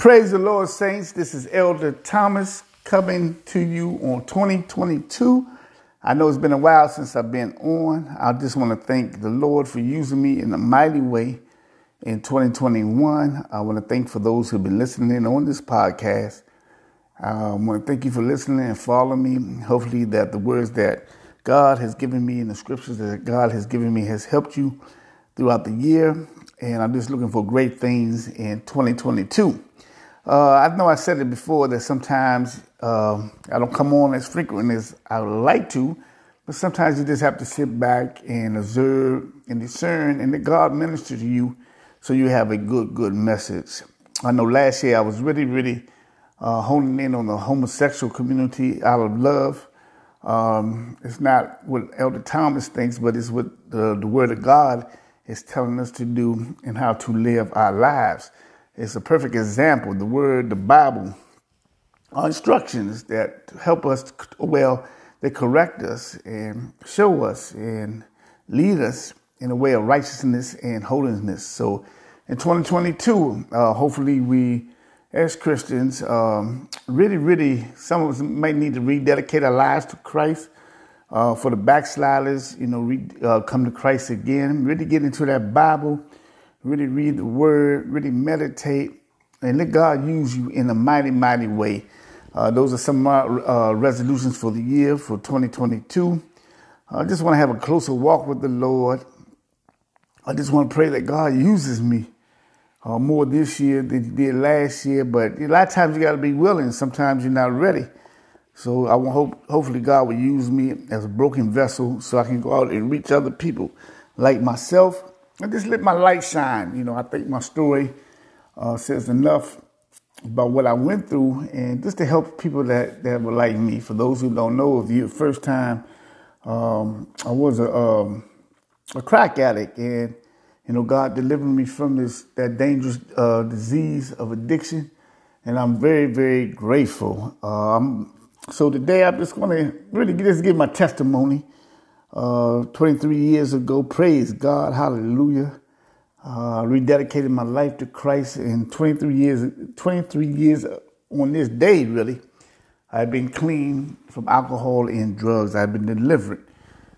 Praise the Lord, saints. This is Elder Thomas coming to you on 2022. I know it's been a while since I've been on. I just want to thank the Lord for using me in a mighty way in 2021. I want to thank for those who've been listening on this podcast. I want to thank you for listening and following me. Hopefully, that the words that God has given me and the scriptures that God has given me has helped you throughout the year. And I'm just looking for great things in 2022. Uh, I know I said it before that sometimes uh, I don't come on as frequent as I would like to, but sometimes you just have to sit back and observe and discern, and let God minister to you so you have a good, good message. I know last year I was really, really uh, honing in on the homosexual community out of love. Um, it's not what Elder Thomas thinks, but it's what the, the Word of God is telling us to do and how to live our lives. It's a perfect example. The word, the Bible, are instructions that help us, well, they correct us and show us and lead us in a way of righteousness and holiness. So in 2022, uh, hopefully we, as Christians, um, really, really, some of us might need to rededicate our lives to Christ. Uh, for the backsliders, you know, re, uh, come to Christ again, really get into that Bible really read the word, really meditate, and let God use you in a mighty, mighty way. Uh, those are some of my uh, resolutions for the year for 2022. I just want to have a closer walk with the Lord. I just want to pray that God uses me uh, more this year than He did last year. But a lot of times you got to be willing. Sometimes you're not ready. So I want hope, hopefully God will use me as a broken vessel so I can go out and reach other people like myself I just let my light shine. You know, I think my story uh, says enough about what I went through, and just to help people that that were like me. For those who don't know, if you first time, um, I was a um, a crack addict, and you know, God delivered me from this that dangerous uh, disease of addiction, and I'm very very grateful. Um, so today, I'm just going to really just give my testimony uh, 23 years ago. Praise God, hallelujah. Uh, rededicated my life to Christ in 23 years, 23 years on this day, really. I've been clean from alcohol and drugs. I've been delivered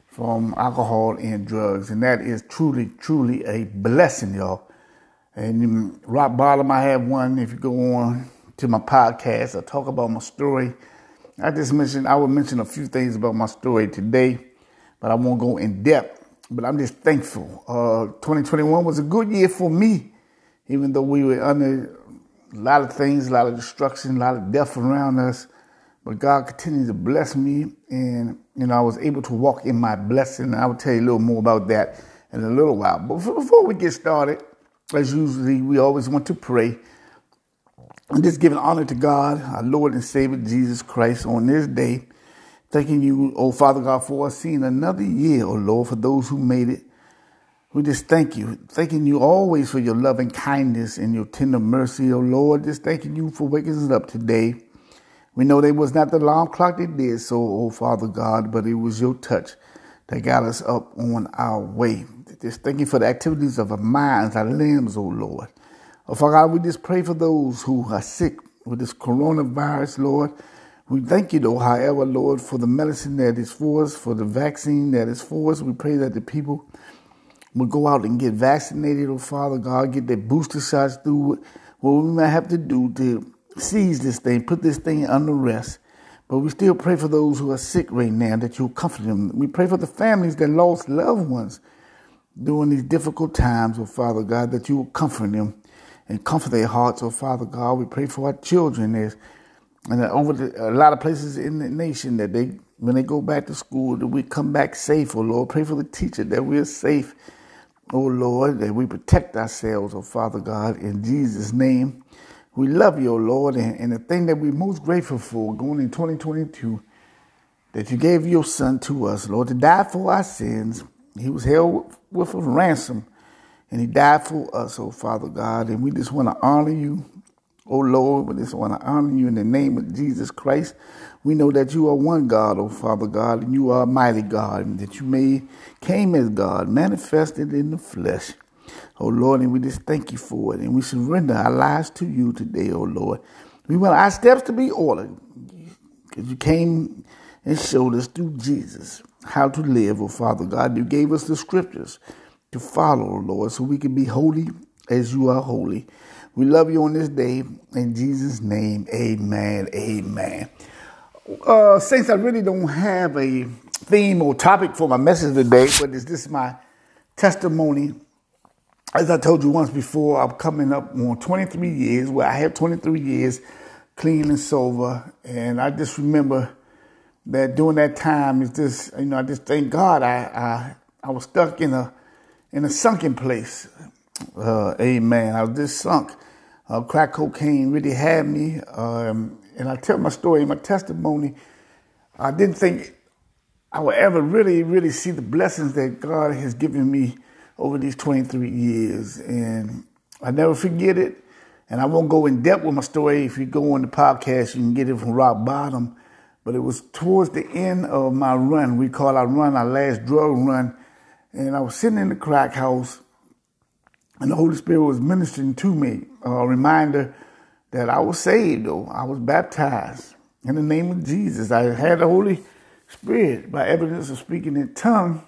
from alcohol and drugs. And that is truly, truly a blessing, y'all. And rock bottom, I have one. If you go on to my podcast, I talk about my story. I just mentioned, I will mention a few things about my story today but I won't go in depth. But I'm just thankful. Uh, 2021 was a good year for me, even though we were under a lot of things, a lot of destruction, a lot of death around us. But God continued to bless me, and you know I was able to walk in my blessing. I will tell you a little more about that in a little while. But before we get started, as usually, we always want to pray and just giving honor to God, our Lord and Savior Jesus Christ, on this day Thanking you, oh Father God, for seeing another year, oh Lord, for those who made it. We just thank you. Thanking you always for your loving kindness and your tender mercy, oh Lord. Just thanking you for waking us up today. We know that it was not the alarm clock that did so, oh Father God, but it was your touch that got us up on our way. Just thank you for the activities of our minds, our limbs, oh Lord. Oh Father God, we just pray for those who are sick with this coronavirus, Lord. We thank you, though, however, Lord, for the medicine that is for us, for the vaccine that is for us. We pray that the people will go out and get vaccinated, oh Father God, get their booster shots through what we might have to do to seize this thing, put this thing under rest. But we still pray for those who are sick right now that you'll comfort them. We pray for the families that lost loved ones during these difficult times, oh Father God, that you will comfort them and comfort their hearts, oh Father God. We pray for our children as and over the, a lot of places in the nation that they when they go back to school that we come back safe oh lord. Pray for the teacher that we're safe oh lord that we protect ourselves oh father god in jesus name. We love you oh lord and, and the thing that we're most grateful for going in 2022 that you gave your son to us lord to die for our sins. He was held with a ransom and he died for us oh father god. And we just want to honor you Oh Lord, we just want to honor you in the name of Jesus Christ. We know that you are one God, oh Father God, and you are mighty God, and that you made came as God, manifested in the flesh. Oh Lord, and we just thank you for it. And we surrender our lives to you today, oh Lord. We want our steps to be ordered. Because you came and showed us through Jesus how to live, oh Father God. You gave us the scriptures to follow, oh Lord, so we can be holy as you are holy. We love you on this day. In Jesus' name, amen. Amen. Uh, Saints, I really don't have a theme or topic for my message today, but is my testimony? As I told you once before, I'm coming up on 23 years, where I have 23 years clean and sober. And I just remember that during that time, it's just, you know, I just thank God I, I, I was stuck in a, in a sunken place. Uh, amen. I was just sunk. Uh, crack cocaine really had me. Um, and I tell my story, my testimony. I didn't think I would ever really, really see the blessings that God has given me over these 23 years. And I never forget it. And I won't go in depth with my story. If you go on the podcast, you can get it from rock bottom. But it was towards the end of my run. We call our run our last drug run. And I was sitting in the crack house and the Holy Spirit was ministering to me, a reminder that I was saved, though. I was baptized in the name of Jesus. I had the Holy Spirit by evidence of speaking in tongue.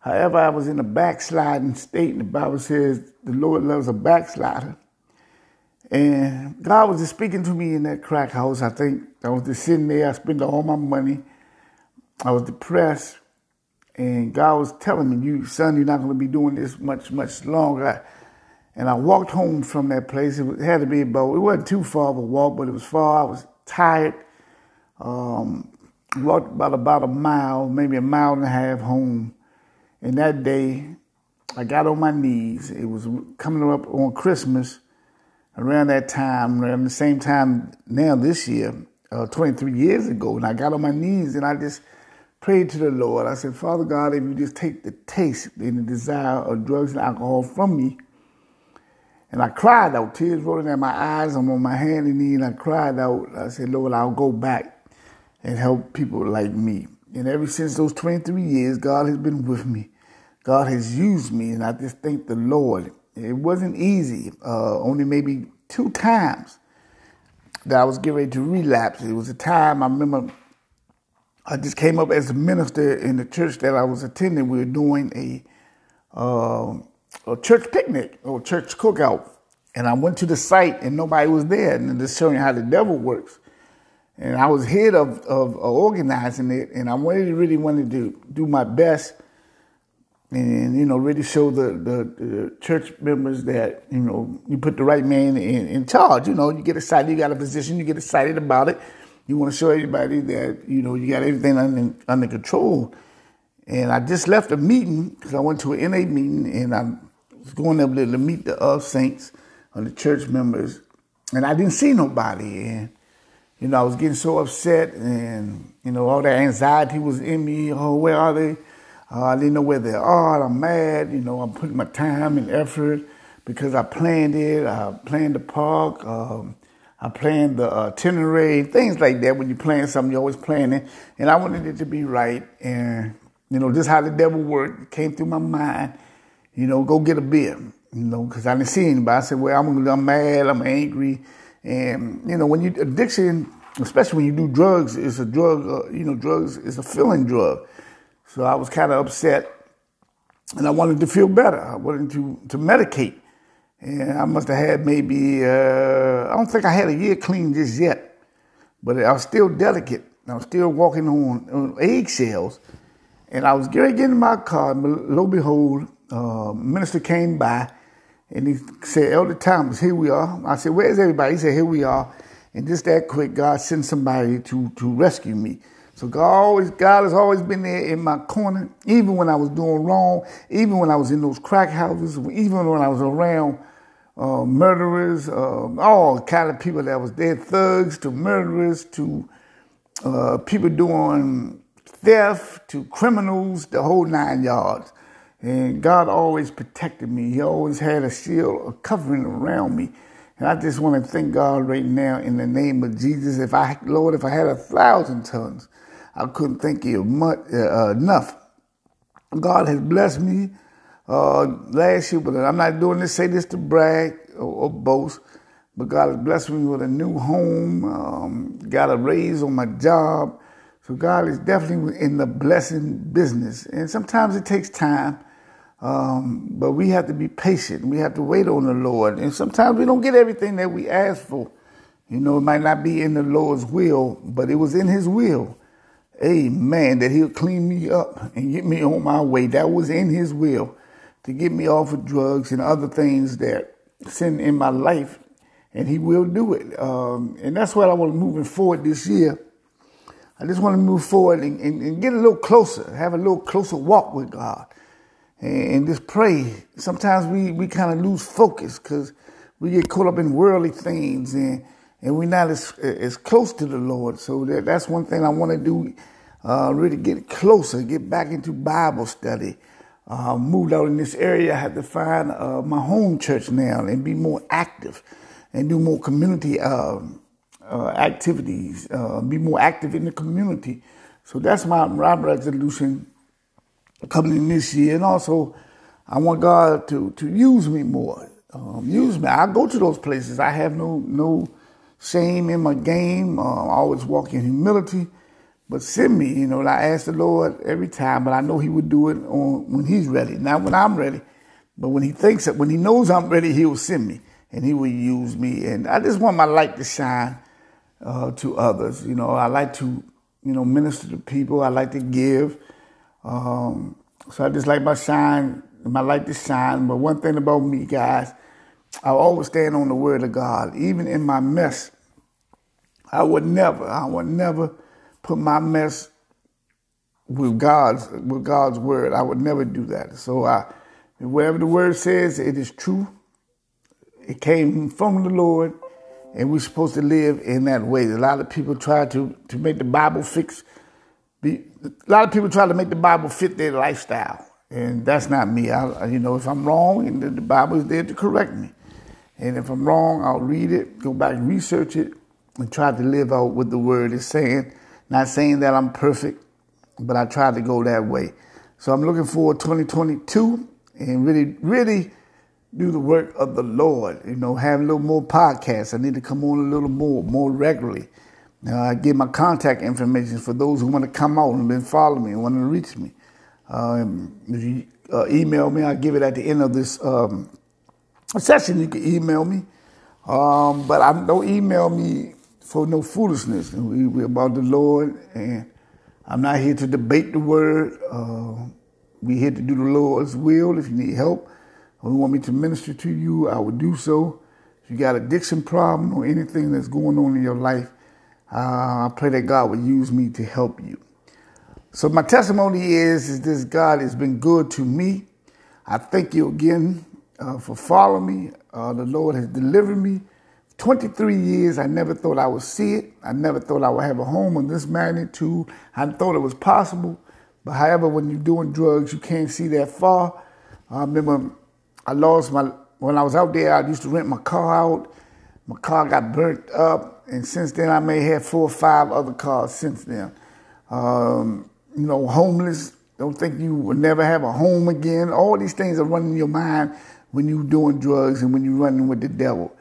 However, I was in a backsliding state, and the Bible says the Lord loves a backslider. And God was just speaking to me in that crack house. I think I was just sitting there. I spent all my money. I was depressed. And God was telling me, "You son, you're not going to be doing this much, much longer." And I walked home from that place. It had to be about, it wasn't too far of a walk, but it was far. I was tired. Um, walked about about a mile, maybe a mile and a half home. And that day, I got on my knees. It was coming up on Christmas around that time, around the same time now this year, uh, 23 years ago. And I got on my knees and I just prayed to the Lord. I said, Father God, if you just take the taste and the desire of drugs and alcohol from me, and I cried out, tears rolling down my eyes. I'm on my hand and knee, and I cried out. I said, Lord, I'll go back and help people like me. And ever since those 23 years, God has been with me. God has used me, and I just thank the Lord. It wasn't easy. Uh, only maybe two times that I was getting ready to relapse. It was a time I remember I just came up as a minister in the church that I was attending. We were doing a uh, a church picnic or church cookout. And I went to the site and nobody was there. And just showing how the devil works. And I was head of, of, of organizing it. And I wanted really wanted to do my best and, you know, really show the, the, the, church members that, you know, you put the right man in, in charge. You know, you get excited, you got a position, you get excited about it. You want to show everybody that, you know, you got everything under, under control. And I just left a meeting because I went to an NA meeting and I was going up there to meet the other saints or the church members, and I didn't see nobody. And you know, I was getting so upset, and you know, all that anxiety was in me. Oh, where are they? Uh, I didn't know where they are. I'm mad. You know, I'm putting my time and effort because I planned it. I planned the park. Um, I planned the itinerary, things like that. When you plan something, you're always planning. And I wanted it to be right. And, you know, just how the devil worked it came through my mind you know, go get a beer, you know, because I didn't see anybody. I said, well, I'm, I'm mad, I'm angry. And, you know, when you, addiction, especially when you do drugs, it's a drug, uh, you know, drugs is a feeling drug. So I was kind of upset and I wanted to feel better. I wanted to, to medicate. And I must have had maybe, uh, I don't think I had a year clean just yet, but I was still delicate. I was still walking on, on eggshells. And I was getting in my car, and lo and behold, uh, minister came by and he said, Elder Thomas, here we are. I said, Where's everybody? He said, Here we are. And just that quick, God sent somebody to, to rescue me. So God always, God has always been there in my corner, even when I was doing wrong, even when I was in those crack houses, even when I was around uh, murderers, uh, all kind of people that was there, thugs to murderers to uh, people doing theft to criminals, the whole nine yards. And God always protected me. He always had a shield, a covering around me. And I just want to thank God right now in the name of Jesus. If I, Lord, if I had a thousand tongues, I couldn't thank you much, uh, enough. God has blessed me uh, last year, but I'm not doing this, say this to brag or, or boast. But God has blessed me with a new home, um, got a raise on my job. So God is definitely in the blessing business. And sometimes it takes time, um, but we have to be patient. We have to wait on the Lord. And sometimes we don't get everything that we ask for. You know, it might not be in the Lord's will, but it was in His will. Amen. That He'll clean me up and get me on my way. That was in His will to get me off of drugs and other things that sin in my life and He will do it. Um, and that's what I want moving forward this year. I just want to move forward and, and, and, get a little closer, have a little closer walk with God, and, and just pray. Sometimes we, we kind of lose focus because we get caught up in worldly things and and we're not as as close to the Lord. So that, that's one thing I want to do. Uh, really get closer, get back into Bible study. Uh, moved out in this area, I had to find uh, my home church now and be more active and do more community um, uh, activities, uh, be more active in the community. So that's my, my resolution coming in this year. And also, I want God to, to use me more. Um, use me. I go to those places. I have no no shame in my game. Uh, I always walk in humility. But send me, you know, I ask the Lord every time, but I know He would do it on when He's ready, not when I'm ready. But when He thinks that, when He knows I'm ready, He will send me and He will use me. And I just want my light to shine uh, to others. You know, I like to, you know, minister to people. I like to give. Um, so I just like my shine, my light to shine. But one thing about me, guys, I always stand on the word of God. Even in my mess, I would never, I would never put my mess with God's with God's word. I would never do that. So I wherever the word says it is true, it came from the Lord, and we're supposed to live in that way. A lot of people try to, to make the Bible fix. Be, a lot of people try to make the Bible fit their lifestyle, and that's not me. I, you know, if I'm wrong, and the, the Bible is there to correct me, and if I'm wrong, I'll read it, go back and research it, and try to live out what the Word is saying. Not saying that I'm perfect, but I try to go that way. So I'm looking forward 2022 and really, really do the work of the Lord. You know, have a little more podcasts. I need to come on a little more, more regularly. Uh, I give my contact information for those who want to come out and been following me and want to reach me. Um, if you uh, email me, I'll give it at the end of this um, session. You can email me, um, but I, don't email me for no foolishness. We, we're about the Lord, and I'm not here to debate the word. Uh, we're here to do the Lord's will. If you need help, or you want me to minister to you, I will do so. If you got addiction problem or anything that's going on in your life, uh, I pray that God will use me to help you. So my testimony is, is this God has been good to me. I thank you again uh, for following me. Uh, the Lord has delivered me. 23 years, I never thought I would see it. I never thought I would have a home of this magnitude. I thought it was possible. But however, when you're doing drugs, you can't see that far. I remember I lost my, when I was out there, I used to rent my car out. My car got burnt up, and since then I may have four or five other cars since then. Um, you know, homeless, don't think you will never have a home again. All these things are running in your mind when you're doing drugs and when you're running with the devil.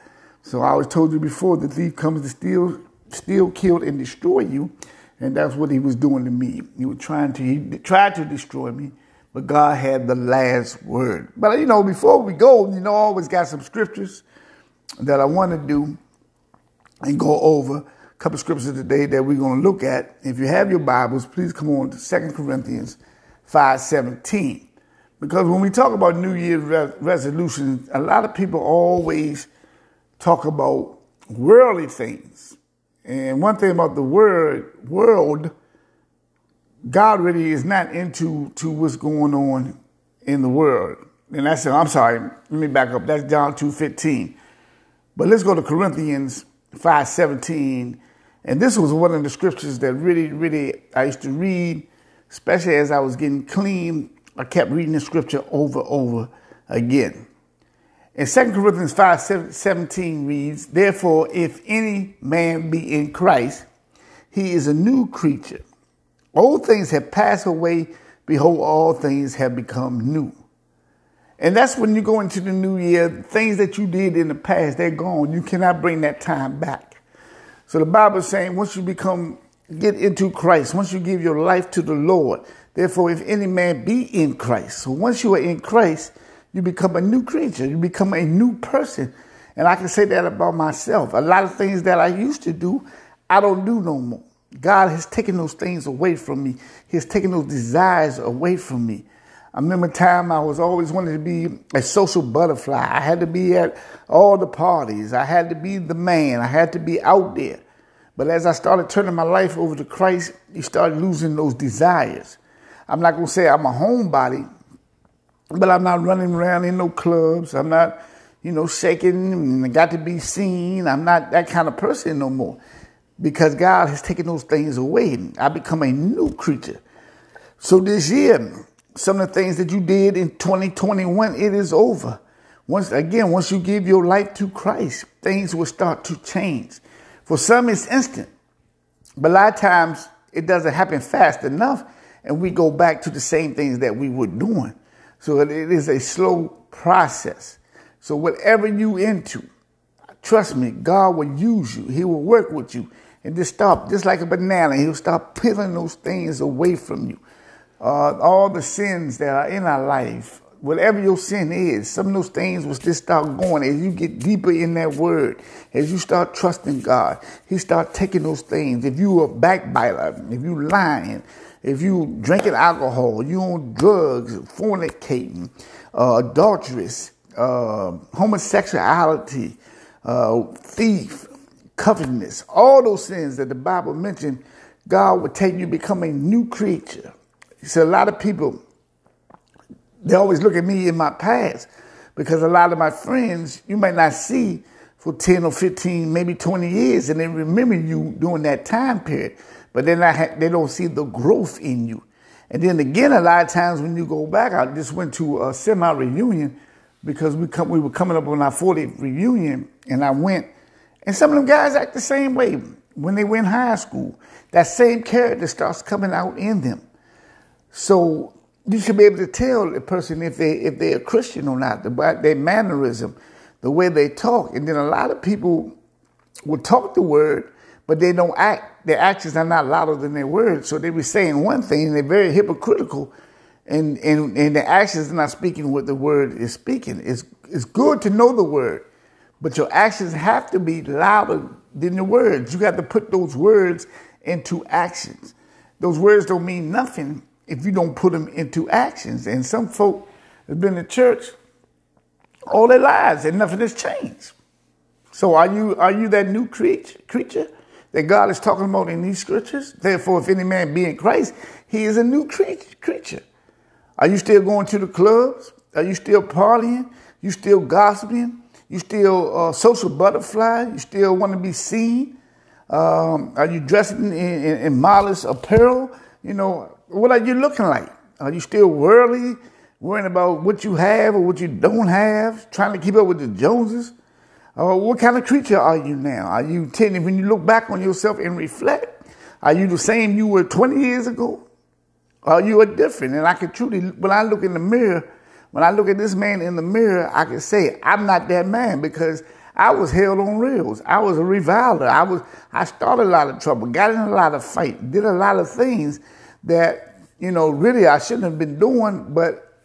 So I always told you before, the thief comes to steal, steal, kill, and destroy you. And that's what he was doing to me. He was trying to, he tried to destroy me but God had the last word. But you know, before we go, you know, I always got some scriptures that I want to do and go over. A couple scriptures today that we're going to look at. If you have your Bibles, please come on to 2 Corinthians 5:17. Because when we talk about New Year's resolutions, a lot of people always talk about worldly things. And one thing about the word world God really is not into to what's going on in the world. And that's I'm sorry, let me back up. That's John 2:15. But let's go to Corinthians 5:17. And this was one of the scriptures that really, really I used to read, especially as I was getting clean. I kept reading the scripture over and over again. In 2 Corinthians 5 17 reads, Therefore, if any man be in Christ, he is a new creature. Old things have passed away. Behold, all things have become new. And that's when you go into the new year, things that you did in the past, they're gone. You cannot bring that time back. So the Bible is saying once you become, get into Christ, once you give your life to the Lord, therefore, if any man be in Christ. So once you are in Christ, you become a new creature. You become a new person. And I can say that about myself. A lot of things that I used to do, I don't do no more. God has taken those things away from me. He has taken those desires away from me. I remember a time I was always wanted to be a social butterfly. I had to be at all the parties. I had to be the man. I had to be out there. But as I started turning my life over to Christ, you start losing those desires. I'm not going to say I'm a homebody, but I'm not running around in no clubs. I'm not, you know, shaking and got to be seen. I'm not that kind of person no more because God has taken those things away. I become a new creature. So this year, some of the things that you did in 2021, it is over. Once again, once you give your life to Christ, things will start to change. For some, it's instant, but a lot of times it doesn't happen fast enough, and we go back to the same things that we were doing. So it is a slow process. So whatever you into, trust me, God will use you. He will work with you and just stop, just like a banana. He'll start peeling those things away from you uh, all the sins that are in our life, whatever your sin is, some of those things will just start going as you get deeper in that word, as you start trusting God. He start taking those things. If you a backbiter, if you lying, if you drinking alcohol, you on drugs, fornicating, uh, adulterous, uh, homosexuality, uh, thief, covetousness, all those sins that the Bible mentioned, God would take you become a new creature. Said, a lot of people, they always look at me in my past because a lot of my friends you might not see for 10 or 15, maybe 20 years, and they remember you during that time period, but then they don't see the growth in you. And then again, a lot of times when you go back, I just went to a semi reunion because we come, we were coming up on our 40th reunion, and I went, and some of them guys act the same way when they were in high school. That same character starts coming out in them. So you should be able to tell a person if they if they're a Christian or not, about their mannerism, the way they talk. And then a lot of people will talk the word, but they don't act. Their actions are not louder than their words. So they be saying one thing, and they're very hypocritical, and and and their actions are not speaking what the word is speaking. It's it's good to know the word, but your actions have to be louder than the words. You got to put those words into actions. Those words don't mean nothing if you don't put them into actions. And some folk have been in church all their lives and nothing has changed. So are you are you that new creature creature that God is talking about in these scriptures? Therefore, if any man be in Christ, he is a new creature. Are you still going to the clubs? Are you still partying? You still gossiping? You still uh, social butterfly? You still want to be seen? Um, are you dressing in, in, in modest apparel? You know, what are you looking like? Are you still worldly, worrying about what you have or what you don't have, trying to keep up with the Joneses? Uh, what kind of creature are you now? Are you tending, when you look back on yourself and reflect, are you the same you were 20 years ago? Are you a different? And I can truly, when I look in the mirror, when I look at this man in the mirror, I can say, I'm not that man because I was held on rails. I was a reviler. I was, I started a lot of trouble, got in a lot of fight, did a lot of things that, you know, really I shouldn't have been doing. But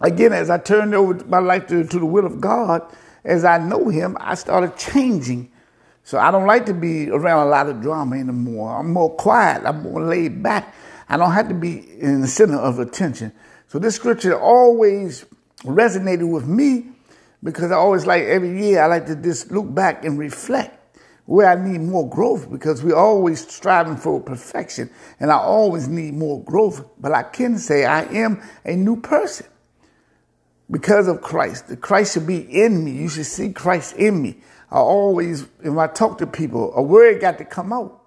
again, as I turned over my life to, to the will of God, as I know Him, I started changing. So I don't like to be around a lot of drama anymore. I'm more quiet. I'm more laid back. I don't have to be in the center of attention. So this scripture always resonated with me because I always like every year I like to just look back and reflect where I need more growth because we're always striving for perfection and I always need more growth. But I can say I am a new person because of Christ. The Christ should be in me. You should see Christ in me. I always, when I talk to people, a word got to come out.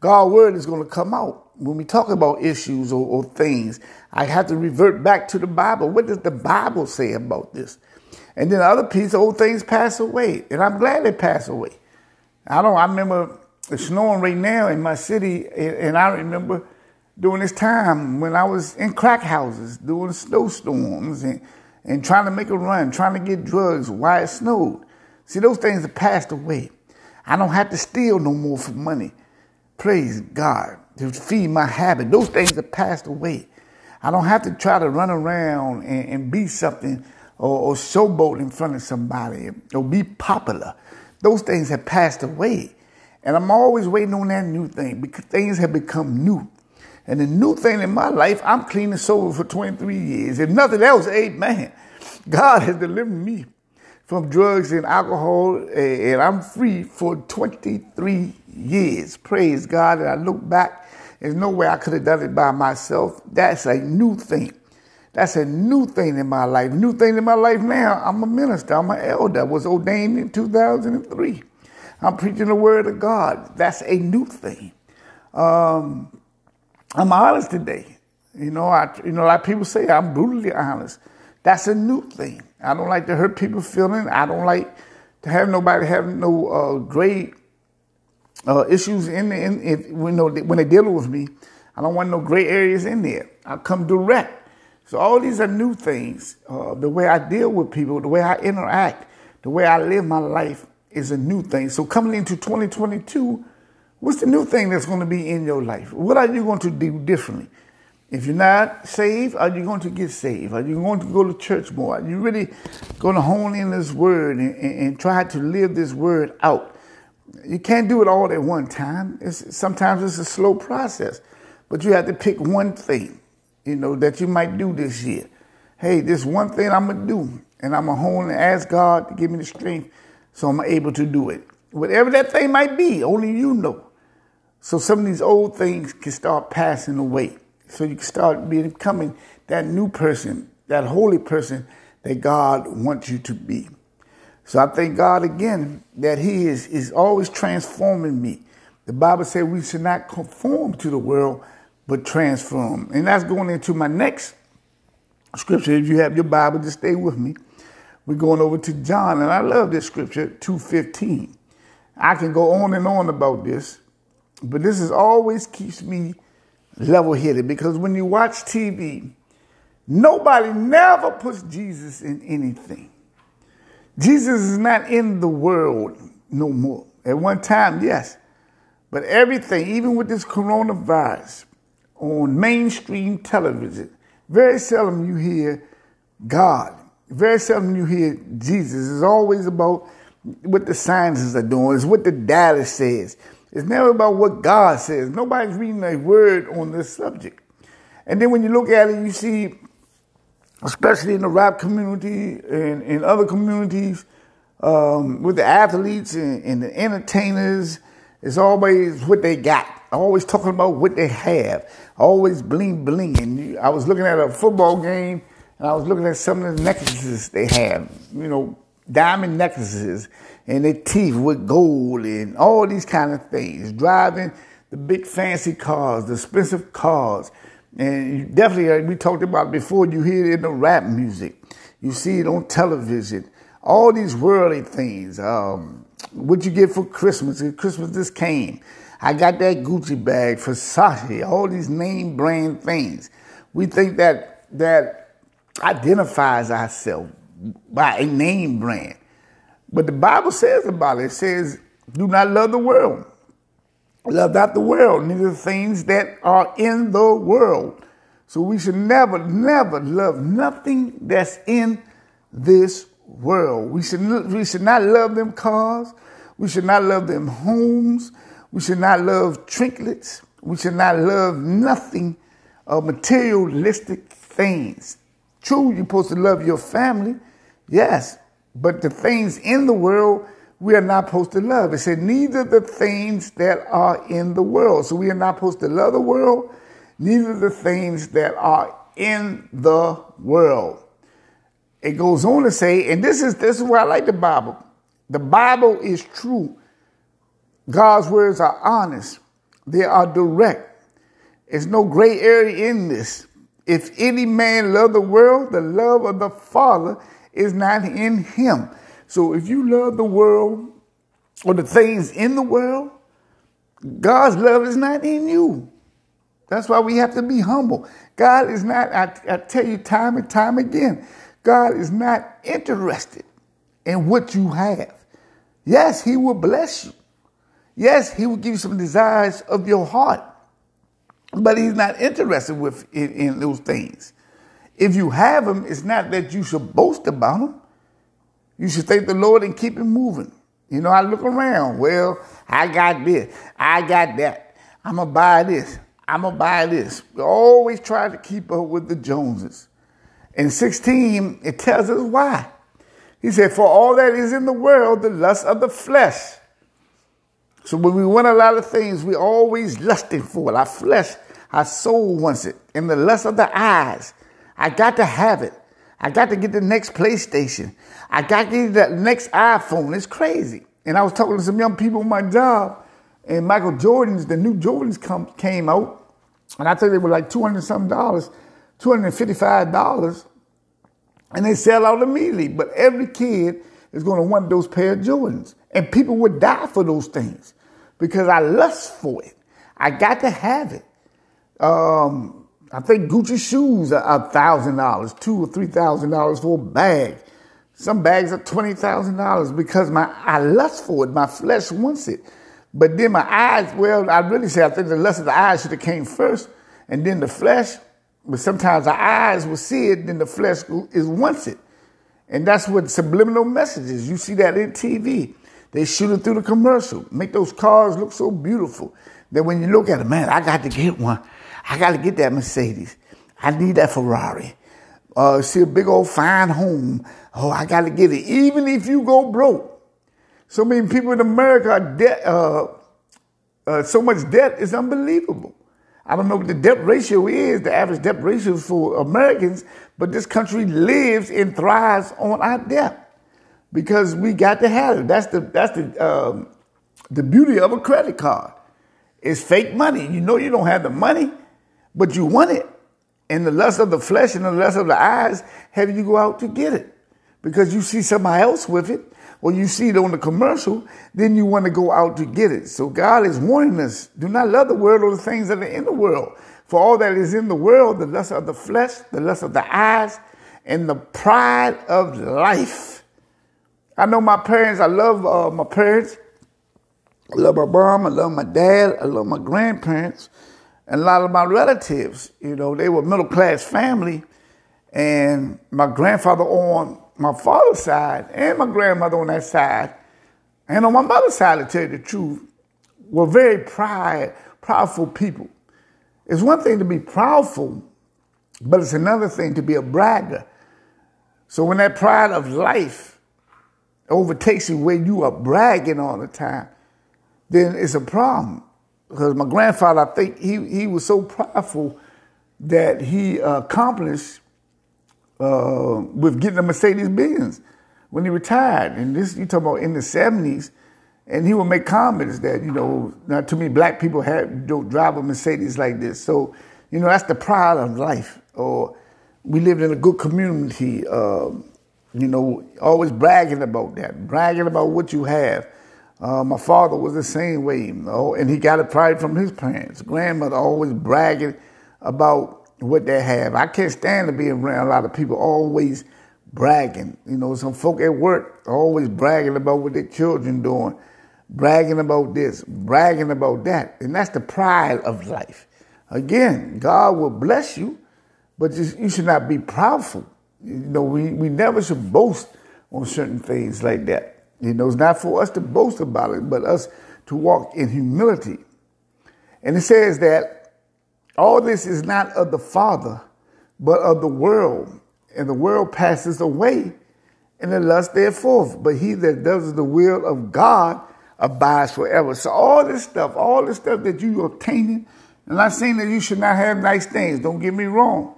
God's word is going to come out. When we talk about issues or, or things, I have to revert back to the Bible. What does the Bible say about this? And then the other piece, old things pass away. And I'm glad they pass away. I don't. I remember it's snowing right now in my city, and I remember during this time when I was in crack houses doing snowstorms, and and trying to make a run, trying to get drugs while it snowed. See, those things have passed away. I don't have to steal no more for money. Praise God. To feed my habit. Those things have passed away. I don't have to try to run around and, and be something or, or showboat in front of somebody or be popular. Those things have passed away. And I'm always waiting on that new thing because things have become new. And the new thing in my life, I'm clean and sober for 23 years. If nothing else, amen. God has delivered me from drugs and alcohol, and I'm free for 23 years. Praise God. And I look back, there's no way I could have done it by myself. That's a new thing. That's a new thing in my life. New thing in my life now, I'm a minister. I'm an elder. I was ordained in 2003. I'm preaching the word of God. That's a new thing. Um, I'm honest today. You know, I you know, like people say, I'm brutally honest. That's a new thing. I don't like to hurt people's feelings. I don't like to have nobody have no uh, great uh, issues in, the, in, in when, when they're dealing with me. I don't want no gray areas in there. I come direct. So all these are new things. Uh, the way I deal with people, the way I interact, the way I live my life is a new thing. So coming into 2022, what's the new thing that's going to be in your life? What are you going to do differently? If you're not saved, are you going to get saved? Are you going to go to church more? Are you really going to hone in this word and, and, and try to live this word out? You can't do it all at one time. It's, sometimes it's a slow process, but you have to pick one thing, you know, that you might do this year. Hey, this one thing I'm gonna do, and I'm gonna hone and ask God to give me the strength so I'm able to do it. Whatever that thing might be, only you know. So some of these old things can start passing away. So you can start becoming that new person, that holy person that God wants you to be. So I thank God again that He is, is always transforming me. The Bible says we should not conform to the world, but transform. And that's going into my next scripture. If you have your Bible, just stay with me. We're going over to John, and I love this scripture, 215. I can go on and on about this, but this is always keeps me level headed because when you watch TV, nobody never puts Jesus in anything. Jesus is not in the world no more. At one time, yes. But everything, even with this coronavirus on mainstream television, very seldom you hear God. Very seldom you hear Jesus. It's always about what the scientists are doing, it's what the data says. It's never about what God says. Nobody's reading a word on this subject. And then when you look at it, you see, especially in the rap community and in other communities, um, with the athletes and, and, the entertainers, it's always what they got. Always talking about what they have. Always bling bling. And I was looking at a football game and I was looking at some of the necklaces they have. You know, diamond necklaces and their teeth with gold and all these kind of things. Driving the big fancy cars, the expensive cars. And you definitely, uh, we talked about before, you hear it in the rap music. You see it on television. All these worldly things. Um, what you get for Christmas? Christmas just came. I got that Gucci bag, for Versace, all these name brand things. We think that that identifies ourselves by a name brand. But the Bible says about it, it says, do not love the world. Love not the world, neither the things that are in the world. So we should never, never love nothing that's in this world. We should, we should not love them cars. We should not love them homes. We should not love trinkets. We should not love nothing of materialistic things. True, you're supposed to love your family. Yes, but the things in the world we are not supposed to love. It said, neither the things that are in the world. So we are not supposed to love the world, neither the things that are in the world. It goes on to say, and this is this is why I like the Bible. The Bible is true. God's words are honest. They are direct. There's no gray area in this. If any man love the world, the love of the Father is not in him. So if you love the world or the things in the world, God's love is not in you. That's why we have to be humble. God is not, I, I tell you time and time again, God is not interested in what you have. Yes, He will bless you. Yes, He will give you some desires of your heart, but He's not interested with in, in those things. If you have them, it's not that you should boast about them. You should thank the Lord and keep it moving. You know, I look around. Well, I got this. I got that. I'm going to buy this. I'm going to buy this. We always try to keep up with the Joneses. In 16, it tells us why. He said, For all that is in the world, the lust of the flesh. So when we want a lot of things, we're always lusting for it. Our flesh, our soul wants it. And the lust of the eyes. I got to have it. I got to get the next PlayStation. I got to get the next iPhone. It's crazy. And I was talking to some young people on my job, and Michael Jordan's, the new Jordans come, came out, and I think they were like 200 something dollars, $255, and they sell out immediately. But every kid is going to want those pair of Jordans. And people would die for those things because I lust for it. I got to have it. Um, I think Gucci shoes are thousand dollars, two or three thousand dollars for a bag. Some bags are twenty thousand dollars because my I lust for it. My flesh wants it. But then my eyes, well, I really say I think the lust of the eyes should have came first, and then the flesh. But sometimes the eyes will see it, then the flesh is wants it. And that's what subliminal messages. You see that in TV. They shoot it through the commercial, make those cars look so beautiful that when you look at it, man, I got to get one. I got to get that Mercedes. I need that Ferrari. Uh, see a big old fine home. Oh, I got to get it. Even if you go broke. So many people in America are debt, uh, uh, so much debt is unbelievable. I don't know what the debt ratio is, the average debt ratio for Americans, but this country lives and thrives on our debt because we got to have it. That's the that's the um, the beauty of a credit card. It's fake money. You know you don't have the money, but you want it. And the lust of the flesh and the lust of the eyes have you go out to get it. Because you see somebody else with it, or you see it on the commercial, then you want to go out to get it. So God is warning us, do not love the world or the things that are in the world. For all that is in the world, the lust of the flesh, the lust of the eyes, and the pride of life. I know my parents, I love uh, my parents. I love my mom, I love my dad, I love my grandparents and a lot of my relatives, you know, they were middle class family. And my grandfather on my father's side and my grandmother on that side, and on my mother's side, to tell you the truth, were very pride, proudful people. It's one thing to be proudful, but it's another thing to be a bragger. So when that pride of life overtakes you where you are bragging all the time, then it's a problem because my grandfather, I think he, he was so prideful that he accomplished uh, with getting a Mercedes Benz when he retired. And this, you talk about in the 70s, and he would make comments that, you know, not too many black people have, don't drive a Mercedes like this. So, you know, that's the pride of life. Or we lived in a good community, uh, you know, always bragging about that, bragging about what you have. Uh, my father was the same way, you know, and he got it pride from his parents. Grandmother always bragging about what they have. I can't stand to be around a lot of people always bragging. You know, some folk at work always bragging about what their children doing, bragging about this, bragging about that, and that's the pride of life. Again, God will bless you, but you should not be proudful. You know, we, we never should boast on certain things like that. You know, it's not for us to boast about it, but us to walk in humility. And it says that all this is not of the Father, but of the world. And the world passes away, and the lust therefore. But he that does the will of God abides forever. So all this stuff, all this stuff that you obtaining, and I'm not saying that you should not have nice things. Don't get me wrong.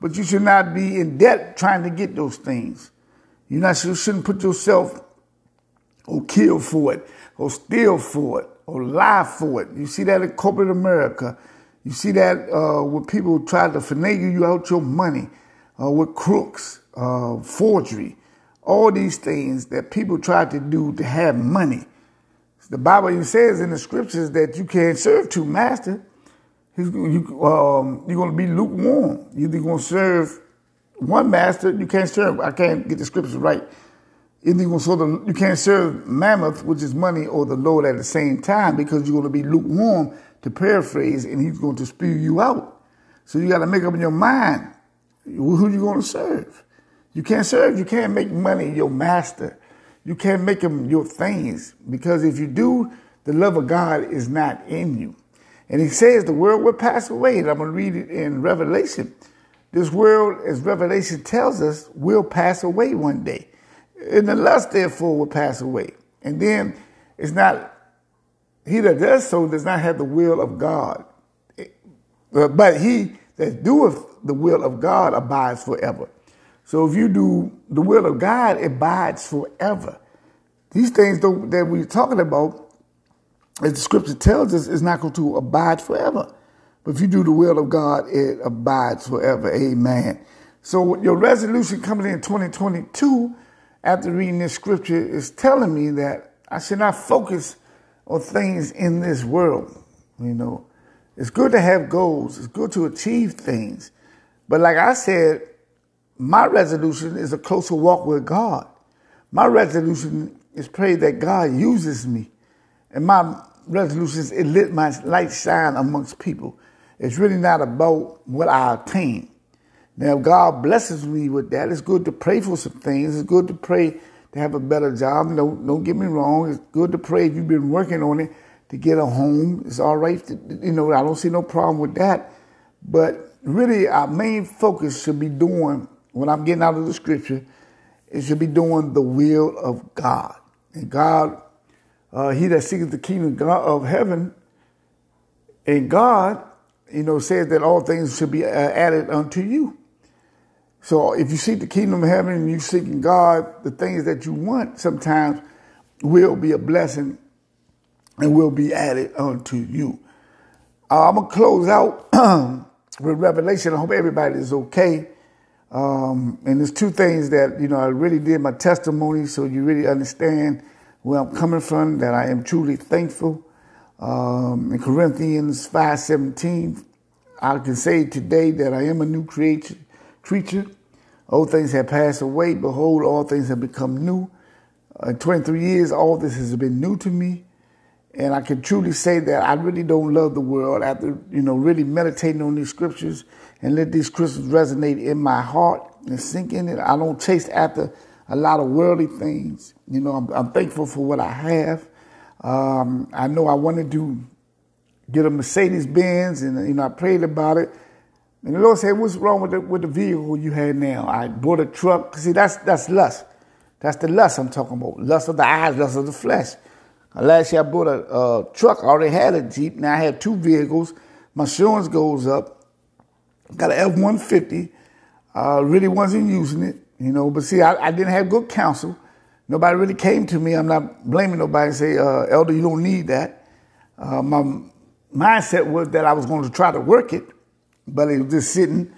But you should not be in debt trying to get those things. You not you shouldn't put yourself or kill for it, or steal for it, or lie for it. You see that in corporate America. You see that uh, when people try to finagle you out your money uh, with crooks, uh, forgery, all these things that people try to do to have money. The Bible even says in the scriptures that you can't serve two masters. You, um, you're going to be lukewarm. You're going to serve one master. You can't serve. I can't get the scriptures right. Either you sort of you can't serve mammon, which is money, or the Lord at the same time because you're going to be lukewarm, to paraphrase, and He's going to spew you out. So you got to make up in your mind who you going to serve. You can't serve. You can't make money your master. You can't make him your things because if you do, the love of God is not in you. And he says the world will pass away. And I'm going to read it in Revelation. This world, as Revelation tells us, will pass away one day. And the lust, therefore, will pass away. And then it's not, he that does so does not have the will of God. Uh, but he that doeth the will of God abides forever. So if you do the will of God, it abides forever. These things that we're talking about as the scripture tells us, is not going to abide forever. But if you do the will of God, it abides forever. Amen. So your resolution coming in 2022 after reading this scripture is telling me that I should not focus on things in this world. You know, it's good to have goals. It's good to achieve things. But like I said, my resolution is a closer walk with God. My resolution is pray that God uses me and my resolution is it let my light shine amongst people. It's really not about what I attain. Now, God blesses me with that, it's good to pray for some things. It's good to pray to have a better job. Don't, don't get me wrong. It's good to pray if you've been working on it to get a home. It's all right. To, you know, I don't see no problem with that. But really, our main focus should be doing, when I'm getting out of the scripture, it should be doing the will of God. And God uh, he that seeketh the kingdom of heaven and God, you know, says that all things should be uh, added unto you. So if you seek the kingdom of heaven and you're seeking God, the things that you want sometimes will be a blessing and will be added unto you. Uh, I'm gonna close out with Revelation. I hope everybody is okay. Um, and there's two things that you know I really did my testimony, so you really understand where I'm coming from, that I am truly thankful. Um, in Corinthians 5.17, I can say today that I am a new creature, creature. Old things have passed away. Behold, all things have become new. Uh, in 23 years, all this has been new to me. And I can truly say that I really don't love the world after, you know, really meditating on these scriptures and let these scriptures resonate in my heart and sink in it. I don't chase after a lot of worldly things. You know, I'm, I'm thankful for what I have. Um, I know I wanted to get a Mercedes Benz, and you know, I prayed about it. And the Lord said, "What's wrong with the with the vehicle you had now?" I bought a truck. See, that's that's lust. That's the lust I'm talking about. Lust of the eyes, lust of the flesh. Last year I bought a, a truck. I already had a Jeep. Now I have two vehicles. My insurance goes up. Got an F-150. Uh, really wasn't using it. You know, but see, I, I didn't have good counsel. Nobody really came to me. I'm not blaming nobody and say, uh, Elder, you don't need that. Uh, my mindset was that I was going to try to work it, but it was just sitting.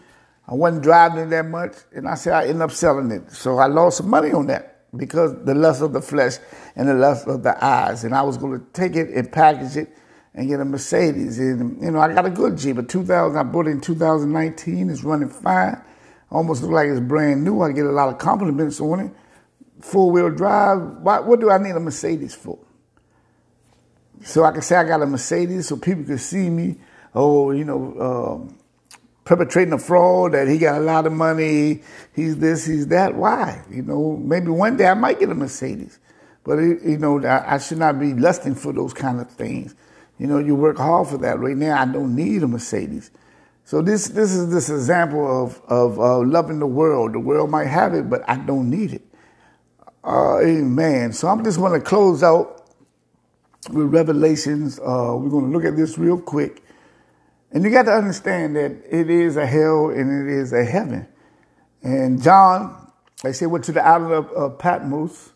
I wasn't driving it that much, and I said I ended up selling it. So I lost some money on that because the lust of the flesh and the lust of the eyes. And I was going to take it and package it and get a Mercedes. And, you know, I got a good Jeep. A 2000, I bought it in 2019. It's running fine almost look like it's brand new. I get a lot of compliments on it. Four wheel drive. Why, what do I need a Mercedes for? So I can say I got a Mercedes so people can see me. Oh, you know, um, perpetrating a fraud that he got a lot of money. He's this, he's that. Why? You know, maybe one day I might get a Mercedes. But, it, you know, I, I should not be lusting for those kind of things. You know, you work hard for that. Right now, I don't need a Mercedes. So this this is this example of of uh, loving the world. The world might have it, but I don't need it. Uh, amen. So I'm just going to close out with Revelations. Uh, we're going to look at this real quick, and you got to understand that it is a hell and it is a heaven. And John, they say, went to the island of, of Patmos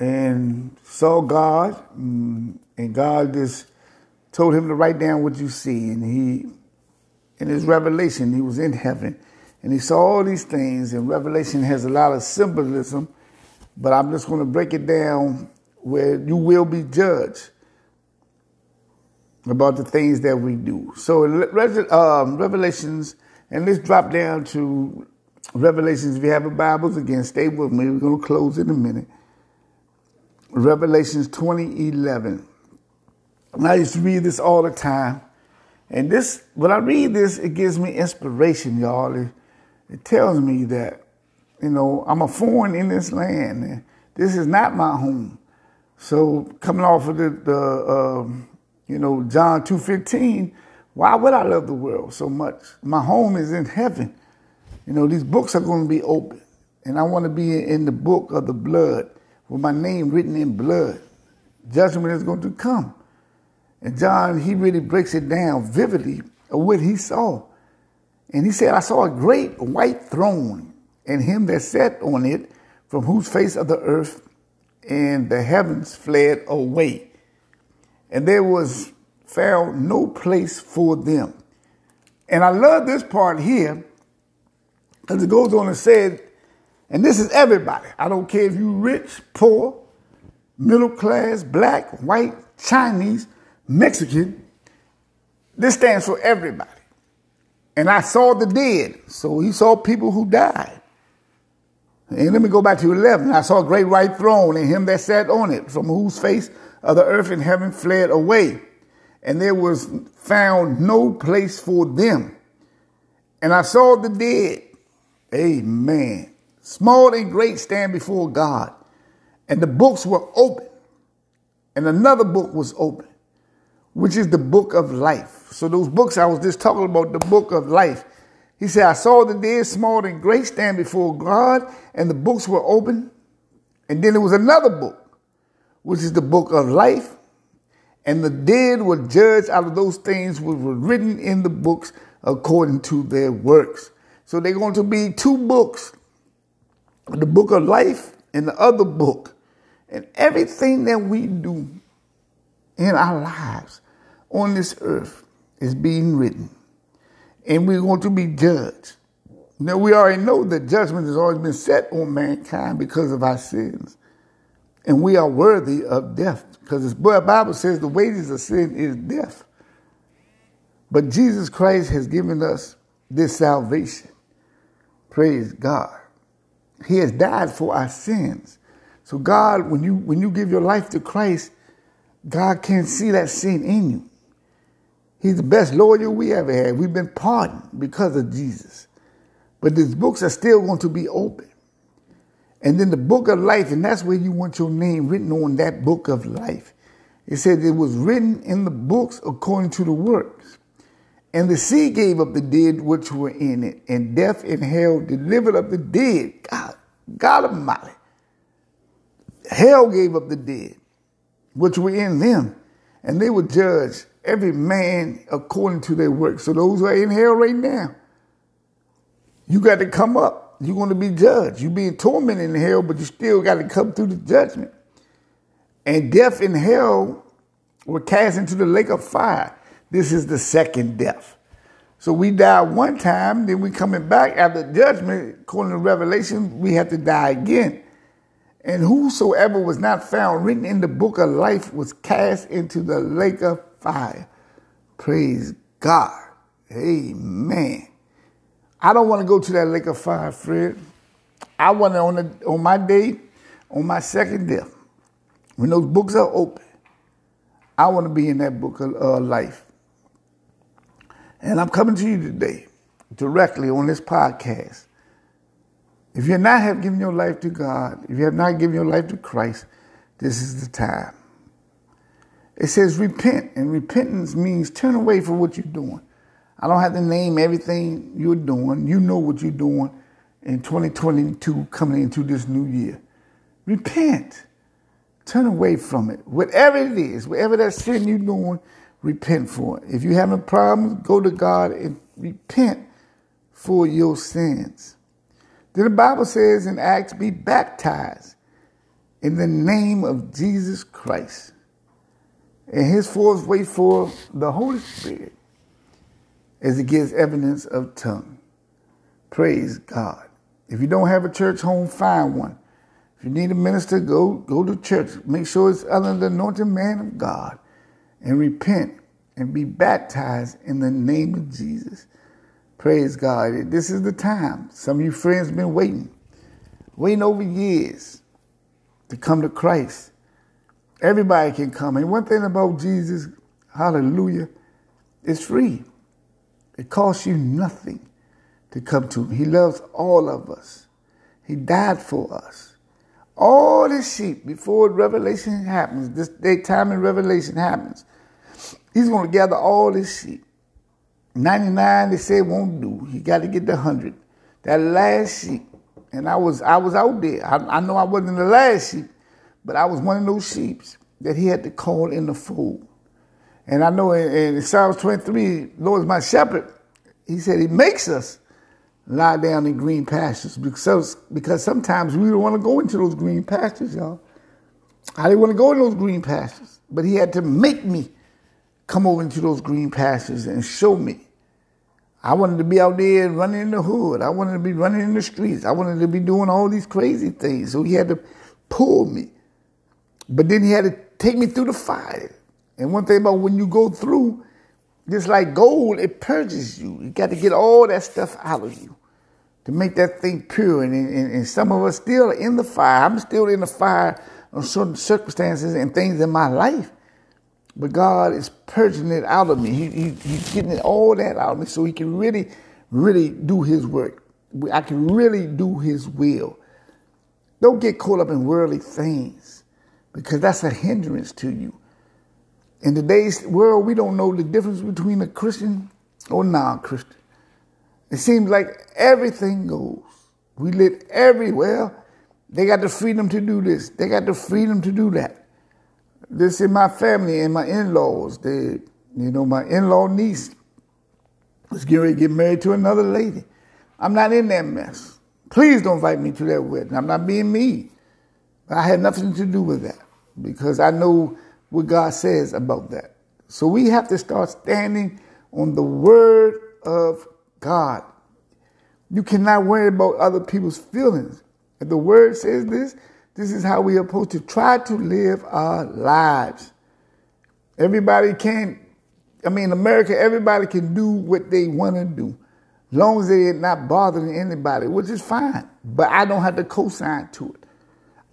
and saw God, mm, and God just told him to write down what you see, and he in his revelation, he was in heaven and he saw all these things. And Revelation has a lot of symbolism, but I'm just going to break it down where you will be judged about the things that we do. So, um, Revelations, and let's drop down to Revelations, if you have a Bibles, again, stay with me. We're going to close in a minute. Revelations 2011. And I used to read this all the time. And this, when I read this, it gives me inspiration, y'all. It, it tells me that, you know, I'm a foreign in this land. And this is not my home. So coming off of the, the um, you know, John 2.15, why would I love the world so much? My home is in heaven. You know, these books are going to be open. And I want to be in the book of the blood with my name written in blood. Judgment is going to come. And John, he really breaks it down vividly of what he saw. And he said, I saw a great white throne and him that sat on it, from whose face of the earth and the heavens fled away. And there was found no place for them. And I love this part here because it goes on and said, and this is everybody. I don't care if you're rich, poor, middle class, black, white, Chinese, Mexican. This stands for everybody. And I saw the dead. So he saw people who died. And let me go back to 11. I saw a great white throne and him that sat on it, from whose face of the earth and heaven fled away. And there was found no place for them. And I saw the dead Amen. Small and great stand before God. And the books were open. And another book was open, which is the book of life. So those books I was just talking about, the book of life. He said, I saw the dead, small and great, stand before God, and the books were open. And then there was another book, which is the book of life. And the dead were judged out of those things which were written in the books according to their works. So they're going to be two books the book of life and the other book. And everything that we do in our lives on this earth is being written. And we're going to be judged. Now, we already know that judgment has always been set on mankind because of our sins. And we are worthy of death because the Bible says the wages of sin is death. But Jesus Christ has given us this salvation. Praise God. He has died for our sins. So God, when you when you give your life to Christ, God can't see that sin in you. He's the best lawyer we ever had. We've been pardoned because of Jesus. But these books are still going to be open. And then the book of life, and that's where you want your name written on that book of life. It said it was written in the books according to the works. And the sea gave up the dead which were in it, and death and hell delivered up the dead. God, God Almighty. Hell gave up the dead which were in them, and they were judged every man according to their work. So those who are in hell right now, you got to come up. You're going to be judged. You're being tormented in hell, but you still got to come through the judgment. And death and hell were cast into the lake of fire. This is the second death. So we die one time, then we coming back after judgment. According to Revelation, we have to die again. And whosoever was not found written in the book of life was cast into the lake of fire. Praise God. Amen. I don't want to go to that lake of fire, Fred. I want to, on, on my day, on my second death, when those books are open, I want to be in that book of uh, life. And I'm coming to you today directly on this podcast. If you have not have given your life to God, if you have not given your life to Christ, this is the time. It says repent, and repentance means turn away from what you're doing. I don't have to name everything you're doing. You know what you're doing in 2022 coming into this new year. Repent. Turn away from it. Whatever it is, whatever that sin you're doing, repent for it. If you have a problem, go to God and repent for your sins. Then the Bible says in Acts, be baptized in the name of Jesus Christ. And his fourth wait for the Holy Spirit as it gives evidence of tongue. Praise God. If you don't have a church home, find one. If you need a minister, go go to church. Make sure it's under the anointed man of God and repent and be baptized in the name of Jesus. Praise God. This is the time. Some of you friends been waiting, waiting over years to come to Christ. Everybody can come. And one thing about Jesus, hallelujah, it's free. It costs you nothing to come to him. He loves all of us. He died for us. All his sheep, before revelation happens, this day time in revelation happens, he's going to gather all his sheep 99 they said won't do. He got to get the 100. That last sheep. And I was I was out there. I, I know I wasn't the last sheep, but I was one of those sheep that he had to call in the fold. And I know in, in Psalms 23, Lord is my shepherd. He said he makes us lie down in green pastures because, because sometimes we don't want to go into those green pastures, y'all. I didn't want to go in those green pastures, but he had to make me come over into those green pastures and show me. I wanted to be out there running in the hood. I wanted to be running in the streets. I wanted to be doing all these crazy things. So he had to pull me. But then he had to take me through the fire. And one thing about when you go through, just like gold, it purges you. You got to get all that stuff out of you to make that thing pure. And, and, and some of us still are in the fire. I'm still in the fire on certain circumstances and things in my life. But God is purging it out of me. He, he, he's getting all that out of me so he can really, really do his work. I can really do his will. Don't get caught up in worldly things because that's a hindrance to you. In today's world, we don't know the difference between a Christian or non-Christian. It seems like everything goes. We live everywhere. They got the freedom to do this. They got the freedom to do that. This in my family and my in-laws. They, you know, my in-law niece was getting ready to get married to another lady. I'm not in that mess. Please don't invite me to that wedding. I'm not being me. I had nothing to do with that because I know what God says about that. So we have to start standing on the word of God. You cannot worry about other people's feelings. If the word says this, this is how we are supposed to try to live our lives. Everybody can, I mean, America, everybody can do what they want to do. Long as they're not bothering anybody, which is fine. But I don't have to co-sign to it.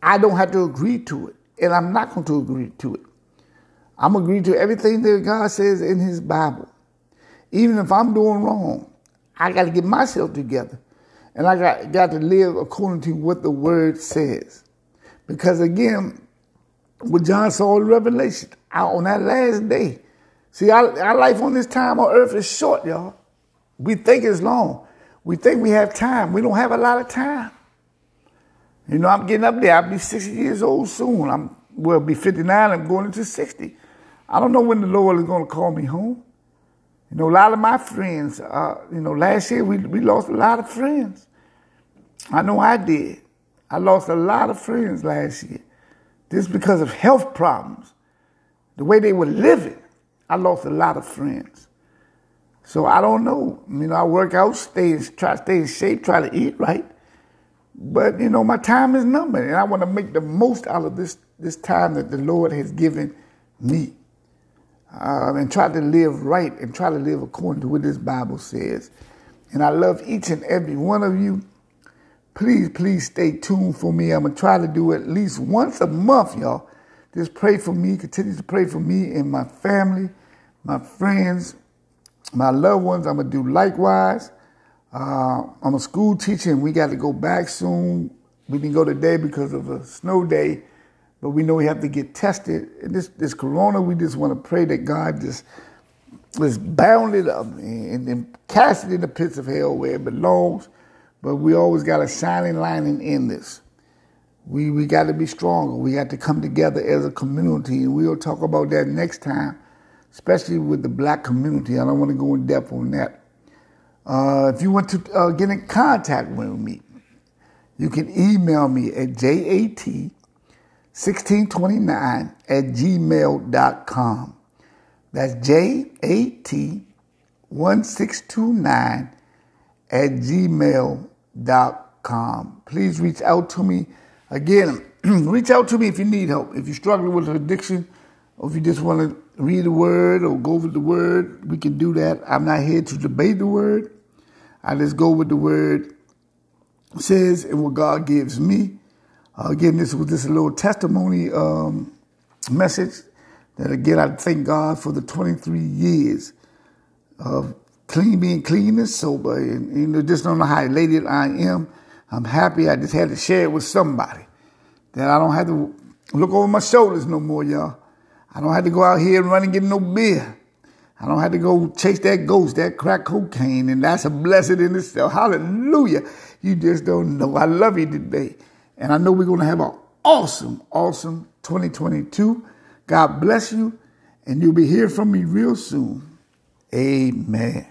I don't have to agree to it. And I'm not going to agree to it. I'm agreeing to everything that God says in his Bible. Even if I'm doing wrong, I got to get myself together. And I got, got to live according to what the word says. Because again, what John saw in Revelation, on that last day. See, our, our life on this time on earth is short, y'all. We think it's long. We think we have time. We don't have a lot of time. You know, I'm getting up there. I'll be 60 years old soon. I'm well, be 59. I'm going into 60. I don't know when the Lord is going to call me home. You know, a lot of my friends, uh, you know, last year we, we lost a lot of friends. I know I did. I lost a lot of friends last year. Just because of health problems, the way they were living, I lost a lot of friends. So I don't know. You know, I work out, stay, try to stay in shape, try to eat right. But you know, my time is numbered, and I want to make the most out of this this time that the Lord has given me, uh, and try to live right and try to live according to what this Bible says. And I love each and every one of you please, please stay tuned for me. I'm going to try to do at least once a month, y'all. Just pray for me. Continue to pray for me and my family, my friends, my loved ones. I'm going to do likewise. Uh, I'm a school teacher and we got to go back soon. We didn't go today because of a snow day, but we know we have to get tested. And this, this corona, we just want to pray that God just just bound it up and, and cast it in the pits of hell where it belongs. But we always got a shining lining in this. We, we got to be stronger. We got to come together as a community, and we'll talk about that next time, especially with the black community. I don't want to go in depth on that. Uh, if you want to uh, get in contact with me, you can email me at jat1629 at gmail.com. That's jat1629 at gmail.com. Please reach out to me. Again, reach out to me if you need help. If you're struggling with addiction, or if you just want to read the word or go over the word, we can do that. I'm not here to debate the word. I just go with the word says and what God gives me. Again, this was just a little testimony um, message that again I thank God for the 23 years of clean, being clean and sober, and you know just don't know how elated I am. I'm happy. I just had to share it with somebody that I don't have to look over my shoulders no more, y'all. I don't have to go out here and run and get no beer. I don't have to go chase that ghost, that crack cocaine, and that's a blessing in itself. Hallelujah. You just don't know. I love you today. And I know we're going to have an awesome, awesome 2022. God bless you, and you'll be hearing from me real soon. Amen.